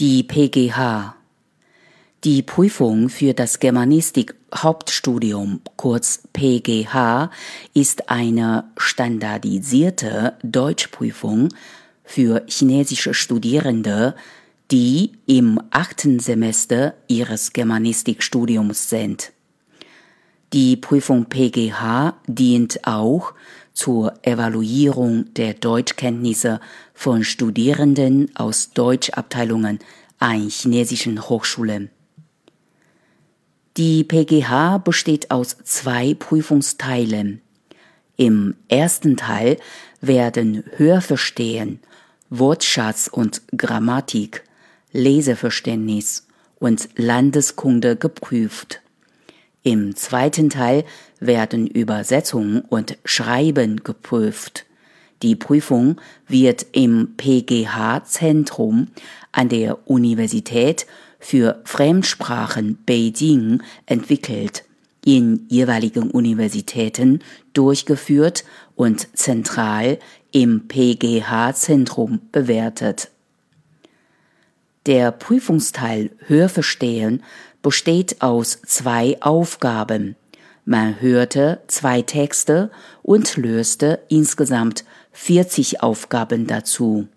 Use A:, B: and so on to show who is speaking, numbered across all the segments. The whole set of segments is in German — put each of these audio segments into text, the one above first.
A: Die PGH. Die Prüfung für das Germanistik-Hauptstudium, kurz PGH, ist eine standardisierte Deutschprüfung für chinesische Studierende, die im achten Semester ihres Germanistikstudiums sind. Die Prüfung PGH dient auch zur Evaluierung der Deutschkenntnisse von Studierenden aus Deutschabteilungen an chinesischen Hochschulen. Die PGH besteht aus zwei Prüfungsteilen. Im ersten Teil werden Hörverstehen, Wortschatz und Grammatik, Leseverständnis und Landeskunde geprüft. Im zweiten Teil werden Übersetzung und Schreiben geprüft. Die Prüfung wird im PGH-Zentrum an der Universität für Fremdsprachen Beijing entwickelt, in jeweiligen Universitäten durchgeführt und zentral im PGH-Zentrum bewertet. Der Prüfungsteil Hörverstehen besteht aus zwei Aufgaben. Man hörte zwei Texte und löste insgesamt 40 Aufgaben dazu.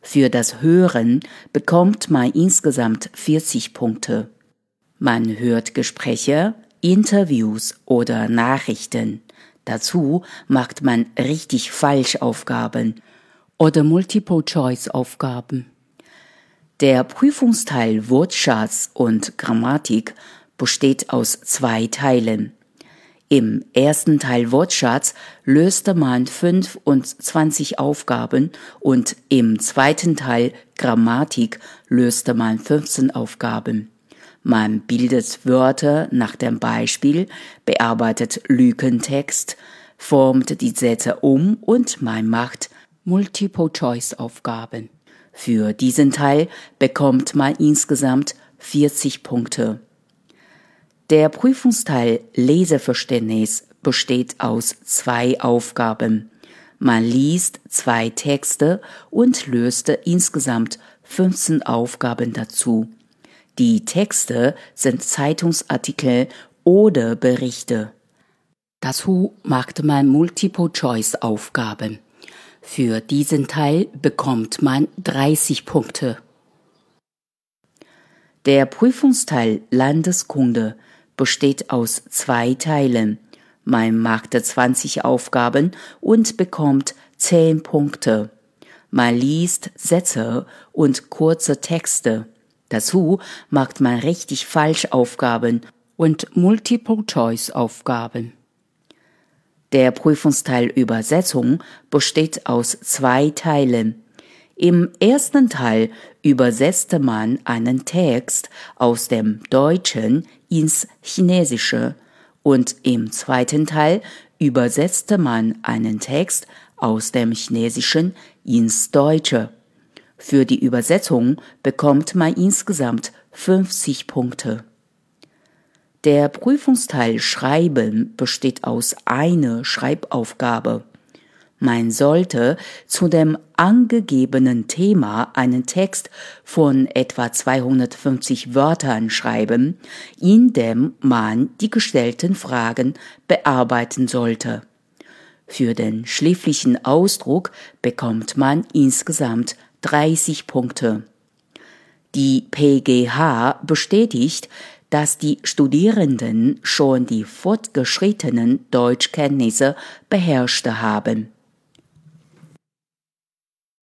A: Für das Hören bekommt man insgesamt 40 Punkte. Man hört Gespräche, Interviews oder Nachrichten. Dazu macht man richtig Falschaufgaben oder Multiple-Choice-Aufgaben. Der Prüfungsteil Wortschatz und Grammatik besteht aus zwei Teilen. Im ersten Teil Wortschatz löste man 25 Aufgaben und im zweiten Teil Grammatik löste man 15 Aufgaben. Man bildet Wörter nach dem Beispiel, bearbeitet Lückentext, formt die Sätze um und man macht Multiple-Choice-Aufgaben. Für diesen Teil bekommt man insgesamt 40 Punkte. Der Prüfungsteil Leseverständnis besteht aus zwei Aufgaben. Man liest zwei Texte und löste insgesamt 15 Aufgaben dazu. Die Texte sind Zeitungsartikel oder Berichte. Dazu macht man Multiple-Choice-Aufgaben. Für diesen Teil bekommt man 30 Punkte. Der Prüfungsteil Landeskunde besteht aus zwei Teilen. Man macht 20 Aufgaben und bekommt 10 Punkte. Man liest Sätze und kurze Texte. Dazu macht man richtig Falschaufgaben und Multiple-Choice-Aufgaben. Der Prüfungsteil Übersetzung besteht aus zwei Teilen. Im ersten Teil übersetzte man einen Text aus dem Deutschen ins Chinesische und im zweiten Teil übersetzte man einen Text aus dem Chinesischen ins Deutsche. Für die Übersetzung bekommt man insgesamt 50 Punkte. Der Prüfungsteil Schreiben besteht aus einer Schreibaufgabe. Man sollte zu dem angegebenen Thema einen Text von etwa 250 Wörtern schreiben, in dem man die gestellten Fragen bearbeiten sollte. Für den schriftlichen Ausdruck bekommt man insgesamt 30 Punkte. Die PGH bestätigt, dass die Studierenden schon die fortgeschrittenen Deutschkenntnisse beherrscht haben.